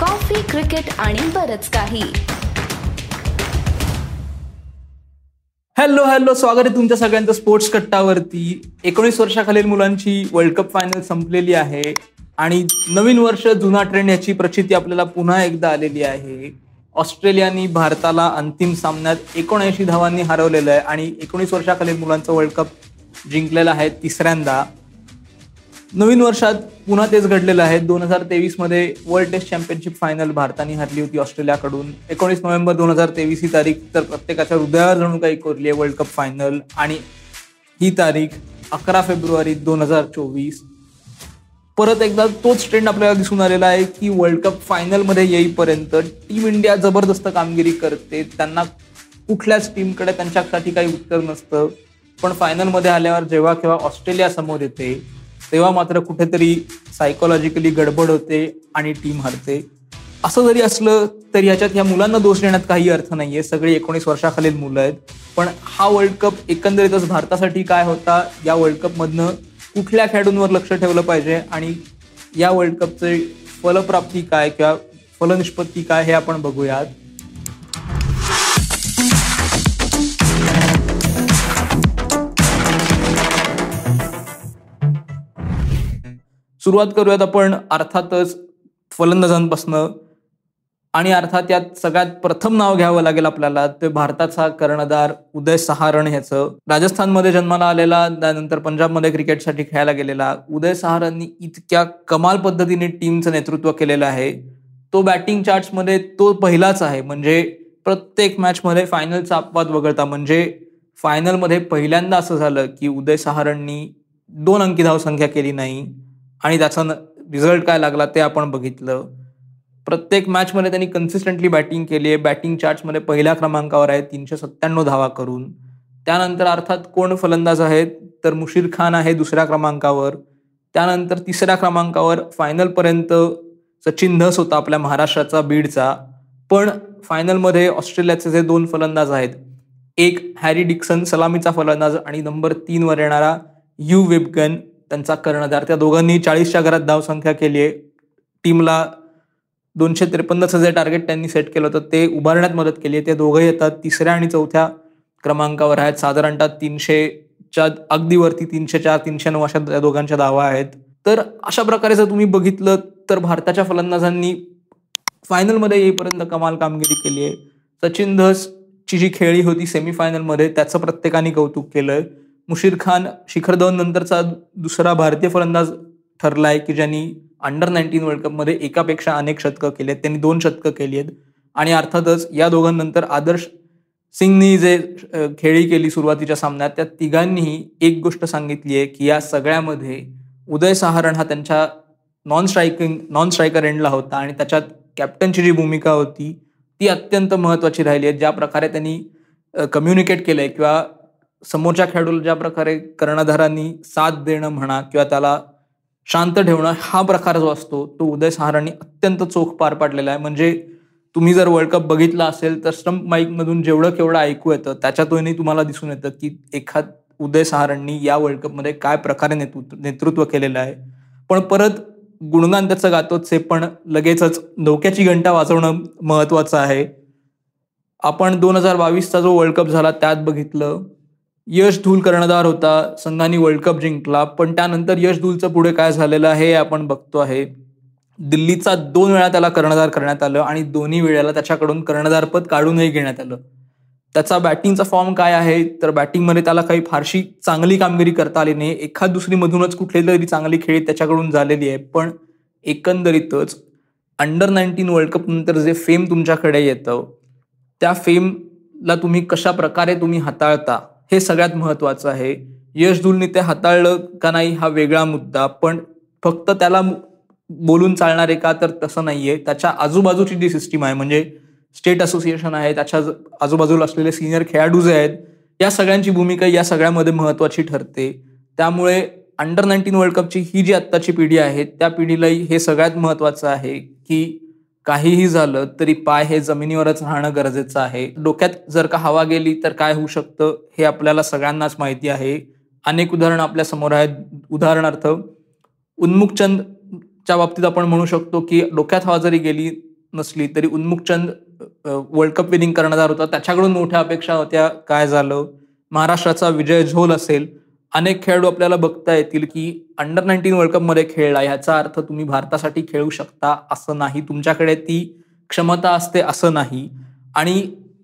Coffee cricket आणि बरच काही. हॅलो हॅलो स्वागत आहे तुमच्या सगळ्यांचं स्पोर्ट्स कट्टावरती. एकोणीस वर्षाखालील मुलांची वर्ल्ड कप फायनल संपलेली आहे आणि नवीन वर्ष जुना ट्रेंड याची प्रचिती आपल्याला पुन्हा एकदा आलेली आहे. ऑस्ट्रेलियानी भारताला अंतिम सामन्यात एकोणऐंशी धावांनी हरवलेलं आहे आणि एकोणीस वर्षाखालील मुलांचं वर्ल्ड कप जिंकलेलं आहे तिसऱ्यांदा. नवीन वर्षात पुन्हा तेच घडलेलं आहे. दोन हजार तेवीसमध्ये वर्ल्ड टेस्ट चॅम्पियनशिप फायनल भारताने हरली होती ऑस्ट्रेलियाकडून. एकोणीस नोव्हेंबर दोन हजार तेवीस ही तारीख तर प्रत्येकाच्या हृदयावर जणू काही कोरली आहे वर्ल्ड कप फायनल आणि ही तारीख अकरा फेब्रुवारी दोन हजार चोवीस. परत एकदा तोच ट्रेंड आपल्याला दिसून आलेला आहे की वर्ल्ड कप फायनलमध्ये येईपर्यंत टीम इंडिया जबरदस्त कामगिरी करते. त्यांना कुठल्याच टीमकडे त्यांच्यासाठी काही उत्तर नसतं. पण फायनलमध्ये आल्यावर जेव्हा केव्हा ऑस्ट्रेलिया समोर येते तेव्हा मात्र कुठेतरी सायकोलॉजिकली गडबड होते आणि टीम हरते. असं जरी असलं तरी ह्याच्यात ह्या मुलांना दोष देण्यात काही अर्थ नाहीये. सगळी एकोणीस वर्षाखालील मुलं आहेत. पण हा वर्ल्ड कप एकंदरीतच भारतासाठी काय होता या वर्ल्ड कपमधनं कुठल्या खेळाडूंवर लक्ष ठेवलं पाहिजे आणि या वर्ल्ड कपचे फलप्राप्ती काय किंवा फलनिष्पत्ती काय हे आपण बघूयात. सुरुवात करूयात आपण अर्थातच फलंदाजांपासनं. आणि अर्थात यात सगळ्यात प्रथम नाव घ्यावं लागेल आपल्याला ते भारताचा कर्णधार उदय सहारण ह्याचं. राजस्थानमध्ये जन्माला आलेला त्यानंतर पंजाबमध्ये क्रिकेटसाठी खेळायला गेलेला. उदय सहारांनी इतक्या कमाल पद्धतीने टीमचं नेतृत्व केलेलं आहे. तो बॅटिंग चार्ट्समध्ये तो पहिलाच आहे. म्हणजे प्रत्येक मॅचमध्ये फायनलचा अपवाद वगळता. म्हणजे फायनलमध्ये पहिल्यांदा असं झालं की उदय सहारणनी दोन अंकी धावसंख्या केली नाही. आणि त्याचा रिझल्ट काय लागला ते आपण बघितलं. प्रत्येक मॅचमध्ये त्यांनी कन्सिस्टंटली बॅटिंग केली आहे. बॅटिंग चार्ट्समध्ये पहिल्या क्रमांकावर आहे तीनशे सत्त्याण्णव धावा करून. त्यानंतर अर्थात कोण फलंदाज आहेत तर मुशीर खान आहे दुसऱ्या क्रमांकावर. त्यानंतर तिसऱ्या क्रमांकावर फायनलपर्यंत सचिन धस होता आपल्या महाराष्ट्राचा बीडचा. पण फायनलमध्ये ऑस्ट्रेलियाचे जे दोन फलंदाज आहेत एक हॅरी डिक्सन सलामीचा फलंदाज आणि नंबर तीनवर येणारा यू वेबगन त्यांचा कर्णधार त्या दोघांनी चाळीसच्या घरात धावसंख्या केली आहे. टीमला दोनशे त्रेपन्नचं जे टार्गेट त्यांनी सेट केलं होतं ते उभारण्यात मदत केली आहे. ते दोघंही येतात तिसऱ्या आणि चौथ्या क्रमांकावर आहेत. साधारणतः तीनशेच्या अगदी वरती तीनशे चार तीनशे नऊ अशा त्या दोघांच्या धावा आहेत. तर अशा प्रकारे जर तुम्ही बघितलं तर भारताच्या फलंदाजांनी फायनलमध्ये येईपर्यंत कमाल कामगिरी केली आहे. सचिन धसची जी खेळी होती सेमीफायनलमध्ये त्याचं प्रत्येकाने कौतुक केलंय. मुशीर खान शिखर धवन नंतरचा दुसरा भारतीय फलंदाज ठरलाय की ज्यांनी अंडर नाईन्टीन वर्ल्ड कपमध्ये एकापेक्षा अनेक शतकं केली आहेत त्यांनी दोन शतकं केली आहेत आणि अर्थातच या दोघांनंतर आदर्श सिंगनी जे खेळी केली सुरुवातीच्या सामन्यात त्या तिघांनीही एक गोष्ट सांगितली आहे की या सगळ्यामध्ये उदय सहारण हा त्यांच्या नॉन स्ट्रायकिंग नॉन स्ट्रायकर एंडला होता आणि त्याच्यात कॅप्टनची जी भूमिका होती ती अत्यंत महत्त्वाची राहिली आहे. ज्या प्रकारे त्यांनी कम्युनिकेट केलं आहे किंवा समोरच्या खेळाडूला ज्या प्रकारे कर्णधारांनी साथ देणं म्हणा किंवा त्याला शांत ठेवणं हा प्रकार जो असतो तो उदय सहारांनी अत्यंत चोख पार पाडलेला आहे. म्हणजे तुम्ही जर वर्ल्ड कप बघितला असेल तर स्टंप माईक मधून जेवढं केवढं ऐकू येतं त्याच्यातूनही तुम्हाला दिसून येतं की एखाद उदय सहारांनी या वर्ल्ड कपमध्ये काय प्रकारे नेतृत्व नेतृत्व केलेलं आहे. पण परत गुणगान त्याचं गातोच पण लगेचच धोक्याची घंटा वाजवणं महत्वाचं आहे. आपण दोन हजार बावीसचा जो वर्ल्ड कप झाला त्यात बघितलं यश धूल कर्णधार होता संघाने वर्ल्ड कप जिंकला पण त्यानंतर यश धूलचं पुढे काय झालेलं आहे हे आपण बघतो आहे. दिल्लीचा दोन वेळा त्याला कर्णधार करण्यात आलं आणि दोन्ही वेळेला त्याच्याकडून कर्णधारपद काढूनही घेण्यात आलं. त्याचा बॅटिंगचा फॉर्म काय आहे? तर बॅटिंगमध्ये त्याला काही फारशी चांगली कामगिरी करता आली नाही. एखाद दुसरी मधूनच कुठली तरी चांगली खेळी त्याच्याकडून झालेली आहे. पण एकंदरीतच अंडर नाईन्टीन वर्ल्ड कप नंतर जे फेम तुमच्याकडे येतं त्या फेमला तुम्ही कशा प्रकारे तुम्ही हाताळता? हे सगळ्यात महत्वाचं आहे. यश धुलने ते हाताळलं का नाही हा वेगळा मुद्दा पण फक्त त्याला बोलून चालणार आहे का तर तसं नाहीये. त्याच्या आजूबाजूची जी सिस्टीम आहे म्हणजे स्टेट असोसिएशन आहे त्याच्या आजूबाजूला असलेले सिनियर खेळाडू जे आहेत या सगळ्यांची भूमिका या सगळ्यामध्ये महत्वाची ठरते. त्यामुळे अंडर नाईन्टीन वर्ल्ड कपची ही जी आत्ताची पिढी आहे त्या पिढीलाही हे सगळ्यात महत्वाचं आहे की काहीही झालं तरी पाय हे जमिनीवरच राहणं गरजेचं आहे. डोक्यात जर का हवा गेली तर काय होऊ शकतं हे आपल्याला सगळ्यांनाच माहिती आहे. अनेक उदाहरणं आपल्यासमोर आहेत. उदाहरणार्थ उन्मुखचंदच्या बाबतीत आपण म्हणू शकतो की डोक्यात हवा जरी गेली नसली तरी उन्मुखचंद वर्ल्ड कप विनिंग करणार होता. त्याच्याकडून मोठ्या अपेक्षा होत्या. काय झालं? महाराष्ट्राचा विजय झोल असेल. अनेक खेळाडू आपल्याला बघता येतील की अंडर नाईन्टीन वर्ल्ड कपमध्ये खेळला. ह्याचा अर्थ तुम्ही भारतासाठी खेळू शकता असं नाही. तुमच्याकडे ती क्षमता असते असं नाही. आणि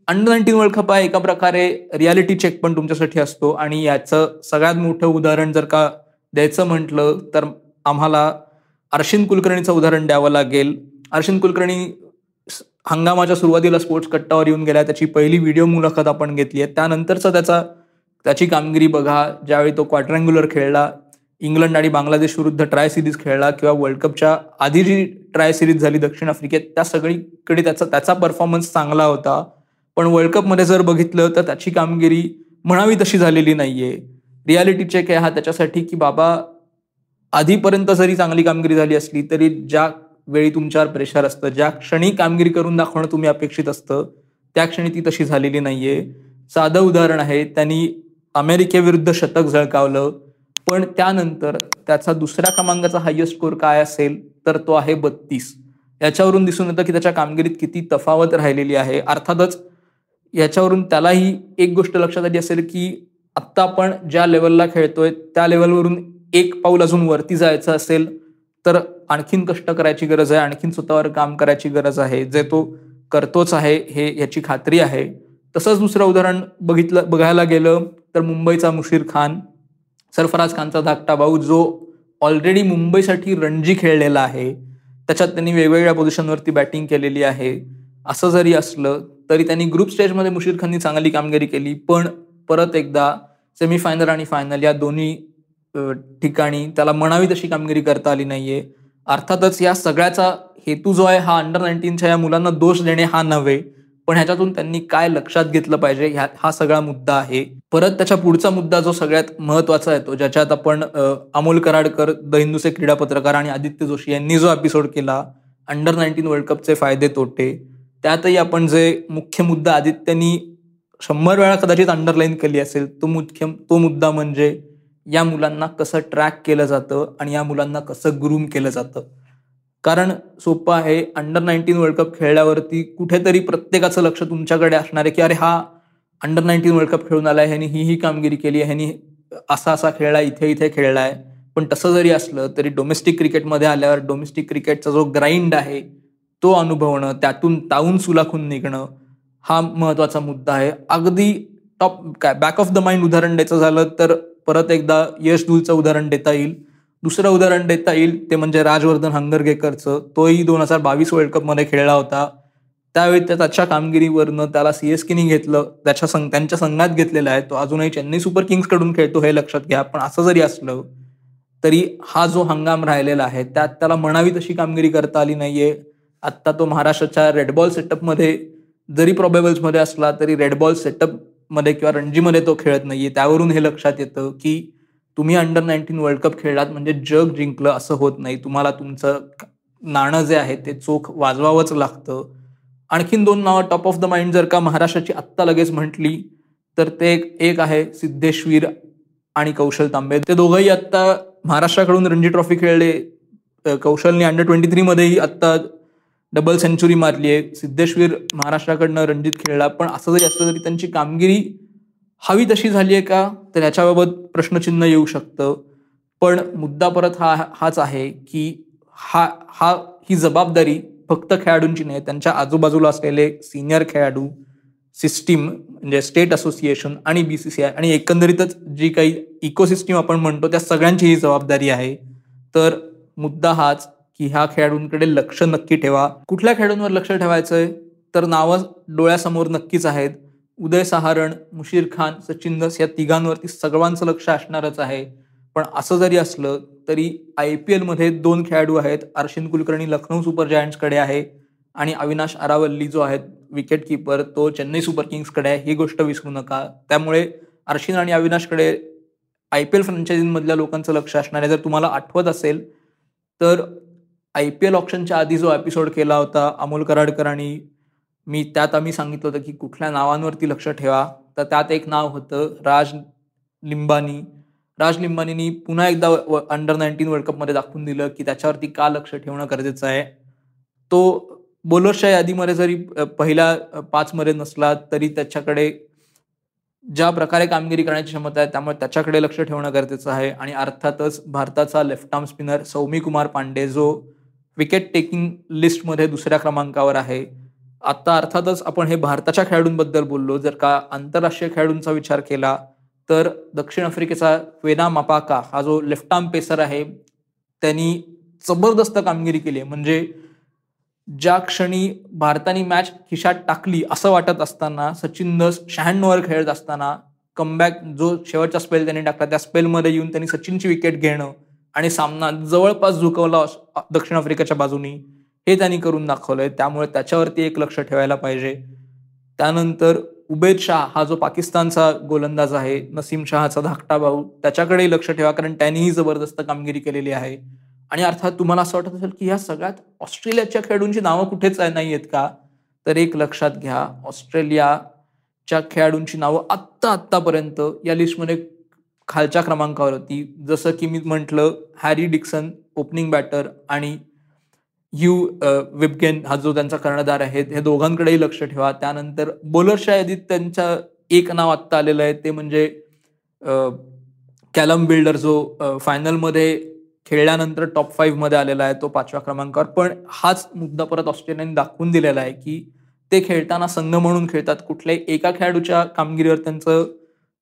अंडर नाईन्टीन वर्ल्ड कप हा एका प्रकारे रियालिटी चेक पण तुमच्यासाठी असतो. आणि याचं सगळ्यात मोठं उदाहरण जर का द्यायचं म्हटलं तर आम्हाला अर्शिन कुलकर्णीचं उदाहरण द्यावं लागेल. अर्शिन कुलकर्णी हंगामाच्या सुरुवातीला स्पोर्ट्स कट्टावर येऊन गेला त्याची पहिली व्हिडिओ मुलाखत आपण घेतली आहे. त्यानंतरचा त्याचा त्याची कामगिरी बघा ज्यावेळी तो क्वाड्रँग्युलर खेळला इंग्लंड आणि बांगलादेश विरुद्ध ट्राय सिरीज खेळला किंवा वर्ल्ड कपच्या आधी जी ट्राय सिरीज झाली दक्षिण आफ्रिकेत त्या सगळीकडे त्याचा त्याचा परफॉर्मन्स चांगला होता. पण वर्ल्ड कपमध्ये जर बघितलं तर त्याची कामगिरी म्हणावी तशी झालेली नाहीये. रियालिटी चेक आहे हा त्याच्यासाठी की बाबा आधीपर्यंत जरी चांगली कामगिरी झाली असली तरी ज्या वेळी तुमच्यावर प्रेशर असतं ज्या क्षणी कामगिरी करून दाखवणं तुम्ही अपेक्षित असतं त्या क्षणी ती तशी झालेली नाहीये. साधं उदाहरण आहे त्यांनी अमेरिकेविरुद्ध शतक झळकावलं पण त्यानंतर त्याचा दुसऱ्या क्रमांकाचा हायेस्ट स्कोर काय असेल तर तो आहे बत्तीस. याच्यावरून दिसून येतं की त्याच्या कामगिरीत किती तफावत राहिलेली आहे. अर्थातच याच्यावरून त्यालाही एक गोष्ट लक्षात आली असेल की आत्ता आपण ज्या लेवलला खेळतोय त्या लेवलवरून एक पाऊल अजून वरती जायचं असेल तर आणखीन कष्ट करायची गरज आहे आणखीन स्वतःवर काम करायची गरज आहे. जे तो करतोच आहे हे याची खात्री आहे. तसंच दुसरं उदाहरण बघितलं बघायला गेलं तर मुंबईचा मुशीर खान सरफराज खानचा धाकटा भाऊ जो ऑलरेडी मुंबईसाठी रणजी खेळलेला आहे त्याच्यात त्यांनी वेगवेगळ्या पोझिशनवरती बॅटिंग केलेली आहे. असं जरी असलं तरी त्यांनी ग्रुप स्टेजमध्ये मुशीर खाननी चांगली कामगिरी केली. पण परत एकदा सेमीफायनल आणि फायनल या दोन्ही ठिकाणी त्याला म्हणावी तशी कामगिरी करता आली नाहीये. अर्थातच या सगळ्याचा हेतू जो आहे हा अंडर नाईन्टीनच्या या मुलांना दोष देणे हा नव्हे. पण ह्याच्यातून त्यांनी काय लक्षात घेतलं पाहिजे? ह्या हा सगळा मुद्दा आहे. परत त्याच्या पुढचा मुद्दा जो सगळ्यात महत्त्वाचा आहे तो ज्याच्यात आपण अमोल कराडकर द हिंदूचे क्रीडा पत्रकार आणि आदित्य जोशी यांनी जो एपिसोड केला अंडर नाईन्टीन वर्ल्ड कपचे फायदे तोटे त्यातही आपण जे मुख्य मुद्दा आदित्यनी शंभर वेळा कदाचित अंडरलाईन केली असेल तो मुख्य तो मुद्दा म्हणजे या मुलांना कसं ट्रॅक केलं जातं आणि या मुलांना कसं ग्रूम केलं जातं. कारण सोपं आहे अंडर नाईन्टीन वर्ल्ड कप खेळल्यावरती कुठेतरी प्रत्येकाचं लक्ष तुमच्याकडे असणार आहे की अरे हा अंडर नाईन्टीन वर्ल्ड कप खेळून आहे ह्यानी ही ही कामगिरी केली ह्यानी असा असा खेळला इथे इथे खेळलाय. पण तसं जरी असलं तरी डोमेस्टिक क्रिकेटमध्ये आल्यावर डोमेस्टिक क्रिकेटचा जो ग्राइंड आहे तो अनुभवणं त्यातून ताऊन सुलाखून निघणं हा महत्त्वाचा मुद्दा आहे. अगदी टॉप काय बॅक ऑफ द माइंड उदाहरण द्यायचं झालं तर परत एकदा यश दूलचं उदाहरण देता येईल. दुसरं उदाहरण देता येईल ते म्हणजे राजवर्धन हंगरगेकरचं. तोही दोन हजार बावीस वर्ल्ड कपमध्ये खेळला होता. त्यावेळी त्या त्याच्या कामगिरीवरनं त्याला सीएसकेनी घेतलं. त्याच्या संघ त्यांच्या संघात घेतलेला आहे. तो अजूनही चेन्नई सुपर किंग्सकडून खेळतो हे लक्षात घ्या. पण असं जरी असलं तरी हा जो हंगाम राहिलेला आहे त्यात त्याला म्हणावी तशी कामगिरी करता आली नाहीये. आत्ता तो महाराष्ट्राच्या रेडबॉल सेटअपमध्ये जरी मध्ये असला तरी रेडबॉल सेटअपमध्ये किंवा रणजीमध्ये तो खेळत नाहीये. त्यावरून हे लक्षात येतं की तुम्ही अंडर नाईन्टीन वर्ल्ड कप खेळलात म्हणजे जग जिंकलं असं होत नाही. तुम्हाला तुमचं नाणं जे आहे ते चोख वाजवावंच लागतं. आणखीन दोन नावं टॉप ऑफ द माइंड जर का महाराष्ट्राची आत्ता लगेच म्हटली तर ते एक आहे सिद्धेश्वीर आणि कौशल तांबे. ते दोघंही आत्ता महाराष्ट्राकडून रणजी ट्रॉफी खेळले. कौशलने अंडर ट्वेंटी थ्रीमध्येही आत्ता डबल सेंचुरी मारली आहे सिद्धेश्वर महाराष्ट्राकडनं रणजित खेळला. पण असं जरी असलं तरी त्यांची कामगिरी हवी तशी झाली आहे का? तर याच्याबाबत प्रश्नचिन्ह येऊ शकतं. पण मुद्दा परत हा हाच आहे की हा हा ही जबाबदारी फक्त खेळाडूंची नाही त्यांच्या आजूबाजूला असलेले सिनियर खेळाडू सिस्टीम म्हणजे स्टेट असोसिएशन आणि बी सी सी आय आणि एकंदरीतच जी काही इकोसिस्टीम आपण म्हणतो त्या सगळ्यांची ही जबाबदारी आहे. तर मुद्दा हाच की ह्या खेळाडूंकडे लक्ष नक्की ठेवा. कुठल्या खेळाडूंवर लक्ष ठेवायचं आहे तर नावं डोळ्यासमोर नक्कीच आहेत. उदय सहारण मुशीर खान सचिन दस या तिघांवरती सर्वांचं लक्ष असणारच आहे. पण असं जरी असलं तरी आय पी एलमध्ये दोन खेळाडू आहेत अर्शिन कुलकर्णी लखनौ सुपर जायंट्सकडे आहे आणि अविनाश आरावल्ली जो आहे विकेट किपर तो चेन्नई सुपर किंग्सकडे आहे. ही गोष्ट विसरू नका. त्यामुळे अर्शिन आणि अविनाशकडे आय पी एल फ्रँचायझीमधल्या लोकांचं लक्ष असणार आहे. जर तुम्हाला आठवत असेल तर आय पी एल ऑप्शनच्या आधी जो एपिसोड केला होता अमोल कराडकर आणि मी त्यात आम्ही सांगितलं होतं की कुठल्या नावांवरती लक्ष ठेवा. तर त्यात एक नाव होतं राज लिंबानी. राज लिंबानीनी पुन्हा एकदा अंडर नाईन्टीन वर्ल्ड कपमध्ये दाखवून दिलं की त्याच्यावरती का लक्ष ठेवणं गरजेचं आहे. तो बोलर्सच्या यादीमध्ये जरी पहिल्या पाचमध्ये नसला तरी त्याच्याकडे ज्या प्रकारे कामगिरी करण्याची क्षमता आहे त्यामुळे त्याच्याकडे लक्ष ठेवणं गरजेचं आहे. आणि अर्थातच भारताचा left arm spinner Saumy Kumar Pandey जो विकेट टेकिंग लिस्टमध्ये दुसऱ्या क्रमांकावर आहे. आता अर्थातच आपण हे भारताच्या खेळाडूंबद्दल बोललो. जर का आंतरराष्ट्रीय खेळाडूंचा विचार केला तर दक्षिण आफ्रिकेचा वेना मापाका हा जो लेफ्ट आर्म पेसर आहे त्यांनी जबरदस्त कामगिरी केली. आहे म्हणजे ज्या क्षणी भारताने मॅच खिशात टाकली असं वाटत असताना सचिन दस शहाण्णवर खेळत असताना कमबॅक जो शेवटचा स्पेल त्यांनी टाकला त्या स्पेलमध्ये येऊन त्यांनी सचिनची विकेट घेणं आणि सामना जवळपास झुकवला दक्षिण आफ्रिकेच्या बाजूनी. हे त्यांनी करून दाखवलंय. त्यामुळे त्याच्यावरती एक लक्ष ठेवायला पाहिजे. त्यानंतर उबेद शाह हा जो पाकिस्तानचा गोलंदाज आहे नसीम शहाचा धाकटा भाऊ त्याच्याकडेही लक्ष ठेवा कारण त्यांनीही जबरदस्त कामगिरी केलेली आहे. आणि अर्थात तुम्हाला असं वाटत असेल की ह्या सगळ्यात ऑस्ट्रेलियाच्या खेळाडूंची नावं कुठेच नाही आहेत का? तर एक लक्षात घ्या ऑस्ट्रेलियाच्या खेळाडूंची नावं आत्ता आत्तापर्यंत या लिस्टमध्ये खालच्या क्रमांकावर होती. जसं की मी म्हटलं हॅरी डिक्सन ओपनिंग बॅटर आणि यू विबगेन हा जो त्यांचा कर्णधार आहे हे दोघांकडेही लक्ष ठेवा. त्यानंतर बोलरच्या यादीत त्यांच्या एक नाव आत्ता आलेलं आहे ते म्हणजे कॅलम बिल्डर जो फायनलमध्ये खेळल्यानंतर टॉप फाईव्हमध्ये आलेला आहे तो पाचव्या क्रमांकावर. पण हाच मुद्दा परत ऑस्ट्रेलियाने दाखवून दिलेला आहे की ते खेळताना संघ म्हणून खेळतात. कुठल्याही एका खेळाडूच्या कामगिरीवर त्यांचं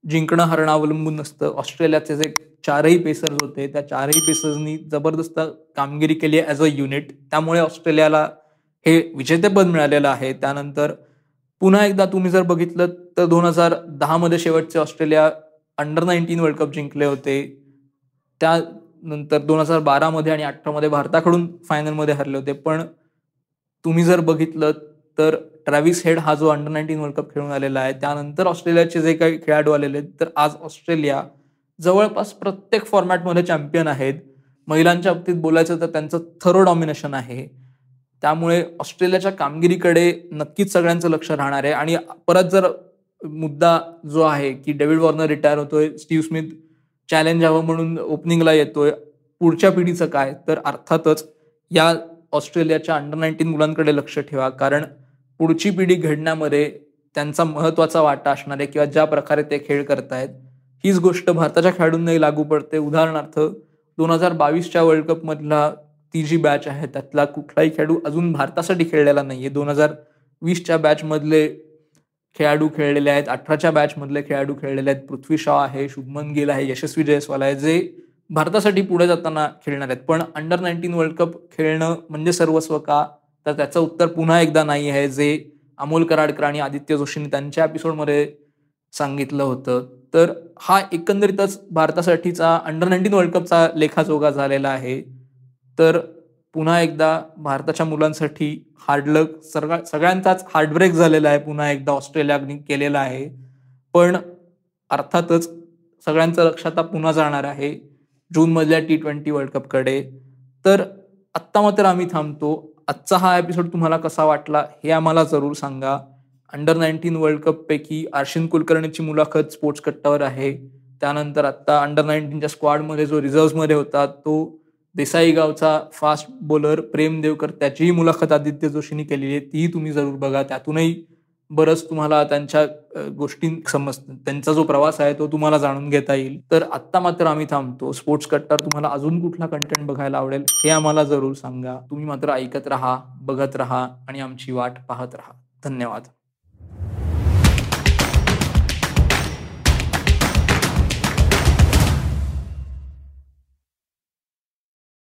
जिंकणं हरणं अवलंबून नसतं. ऑस्ट्रेलियाचे जे चारही पेसर्स होते त्या चारही पेसर्सनी जबरदस्त कामगिरी केली आहे ॲज अ युनिट त्यामुळे ऑस्ट्रेलियाला हे विजेतेपद मिळालेलं आहे. त्यानंतर पुन्हा एकदा तुम्ही जर बघितलं तर दोन हजार दहामध्ये शेवटचे Australia under nineteen world cup जिंकले होते. त्यानंतर दोन हजार बारामध्ये आणि अठरामध्ये भारताकडून फायनलमध्ये हरले होते. पण तुम्ही जर बघितलं तर ट्रॅव्हिस हेड हा जो अंडर नाईन्टीन वर्ल्ड कप खेळून आलेला आहे. त्यानंतर ऑस्ट्रेलियाचे जे काही खेळाडू आलेले आहेत तर आज ऑस्ट्रेलिया जवळपास प्रत्येक फॉर्मॅटमध्ये चॅम्पियन आहेत. महिलांच्या बाबतीत बोलायचं तर त्यांचं थरो डॉमिनेशन आहे. त्यामुळे ऑस्ट्रेलियाच्या कामगिरीकडे नक्कीच सगळ्यांचं लक्ष राहणार आहे. आणि परत जर मुद्दा जो आहे की डेव्हिड वॉर्नर रिटायर होतोय स्टीव्ह स्मिथ चॅलेंज हवं म्हणून ओपनिंगला येतोय पुढच्या पिढीचं काय? तर अर्थातच या ऑस्ट्रेलियाच्या अंडर नाईन्टीन मुलांकडे लक्ष ठेवा. कारण पुढची पिढी घडण्यामध्ये त्यांचा महत्त्वाचा वाटा असणार आहे किंवा ज्या प्रकारे ते खेळ करतायत हीच गोष्ट भारताच्या खेळाडूंनाही लागू पडते. उदाहरणार्थ दोन हजार बावीसच्या वर्ल्ड कपमधला ती जी बॅच आहे त्यातला कुठलाही खेळाडू अजून भारतासाठी खेळलेला नाहीये. दोन हजार वीसच्या बॅचमधले खेळाडू खेळलेले आहेत अठराच्या बॅचमधले खेळाडू खेळलेले आहेत पृथ्वी शॉ आहे शुभमन गिल आहे यशस्वी जयस्वाल आहे जे भारतासाठी पुढे जाताना खेळणार आहेत. पण अंडर नाईन्टीन वर्ल्ड कप खेळणं म्हणजे सर्वस्व का? तर त्याचं उत्तर पुन्हा एकदा नाही आहे जे अमोल कराडकर आणि आदित्य जोशींनी त्यांच्या एपिसोडमध्ये सांगितलं होतं. तर हा एकंदरीतच भारतासाठीचा अंडर नाईन्टीन वर्ल्ड कपचा लेखाजोगा झालेला आहे. तर पुन्हा एकदा भारताच्या मुलांसाठी हार्डलक सगळ्या सगळ्यांचाच हार्डब्रेक झालेला आहे पुन्हा एकदा ऑस्ट्रेलियाने केलेला आहे. पण अर्थातच सगळ्यांचं लक्ष आता पुन्हा जाणार आहे जूनमधल्या टी ट्वेंटी वर्ल्ड कपकडे तर आत्ता मात्र आम्ही थांबतो. आजचा हा एपिसोड तुम्हाला कसा वाटला हे आम्हाला जरूर सांगा. अंडर नाईन्टीन वर्ल्ड कप पैकी आर्शिन कुलकर्णीची मुलाखत स्पोर्ट्स कट्टावर आहे. त्यानंतर आता अंडर नाईन्टीनच्या स्क्वॉडमध्ये जो रिझर्व्हमध्ये होता तो देसाई गावचा फास्ट बॉलर प्रेम देवकर त्याचीही मुलाखत आदित्य जोशींनी केलेली आहे. तीही तुम्ही जरूर बघा. त्यातूनही बरंच तुम्हाला त्यांच्या गोष्टी समज त्यांचा जो प्रवास आहे तो तुम्हाला जाणून घेता येईल. तर आत्ता मात्र आम्ही थांबतो. स्पोर्ट्स कट्टर तुम्हाला अजून कुठला कंटेंट बघायला आवडेल हे आम्हाला जरूर सांगा. तुम्ही मात्र ऐकत राहा बघत राहा आणि आमची वाट पाहत राहा. धन्यवाद.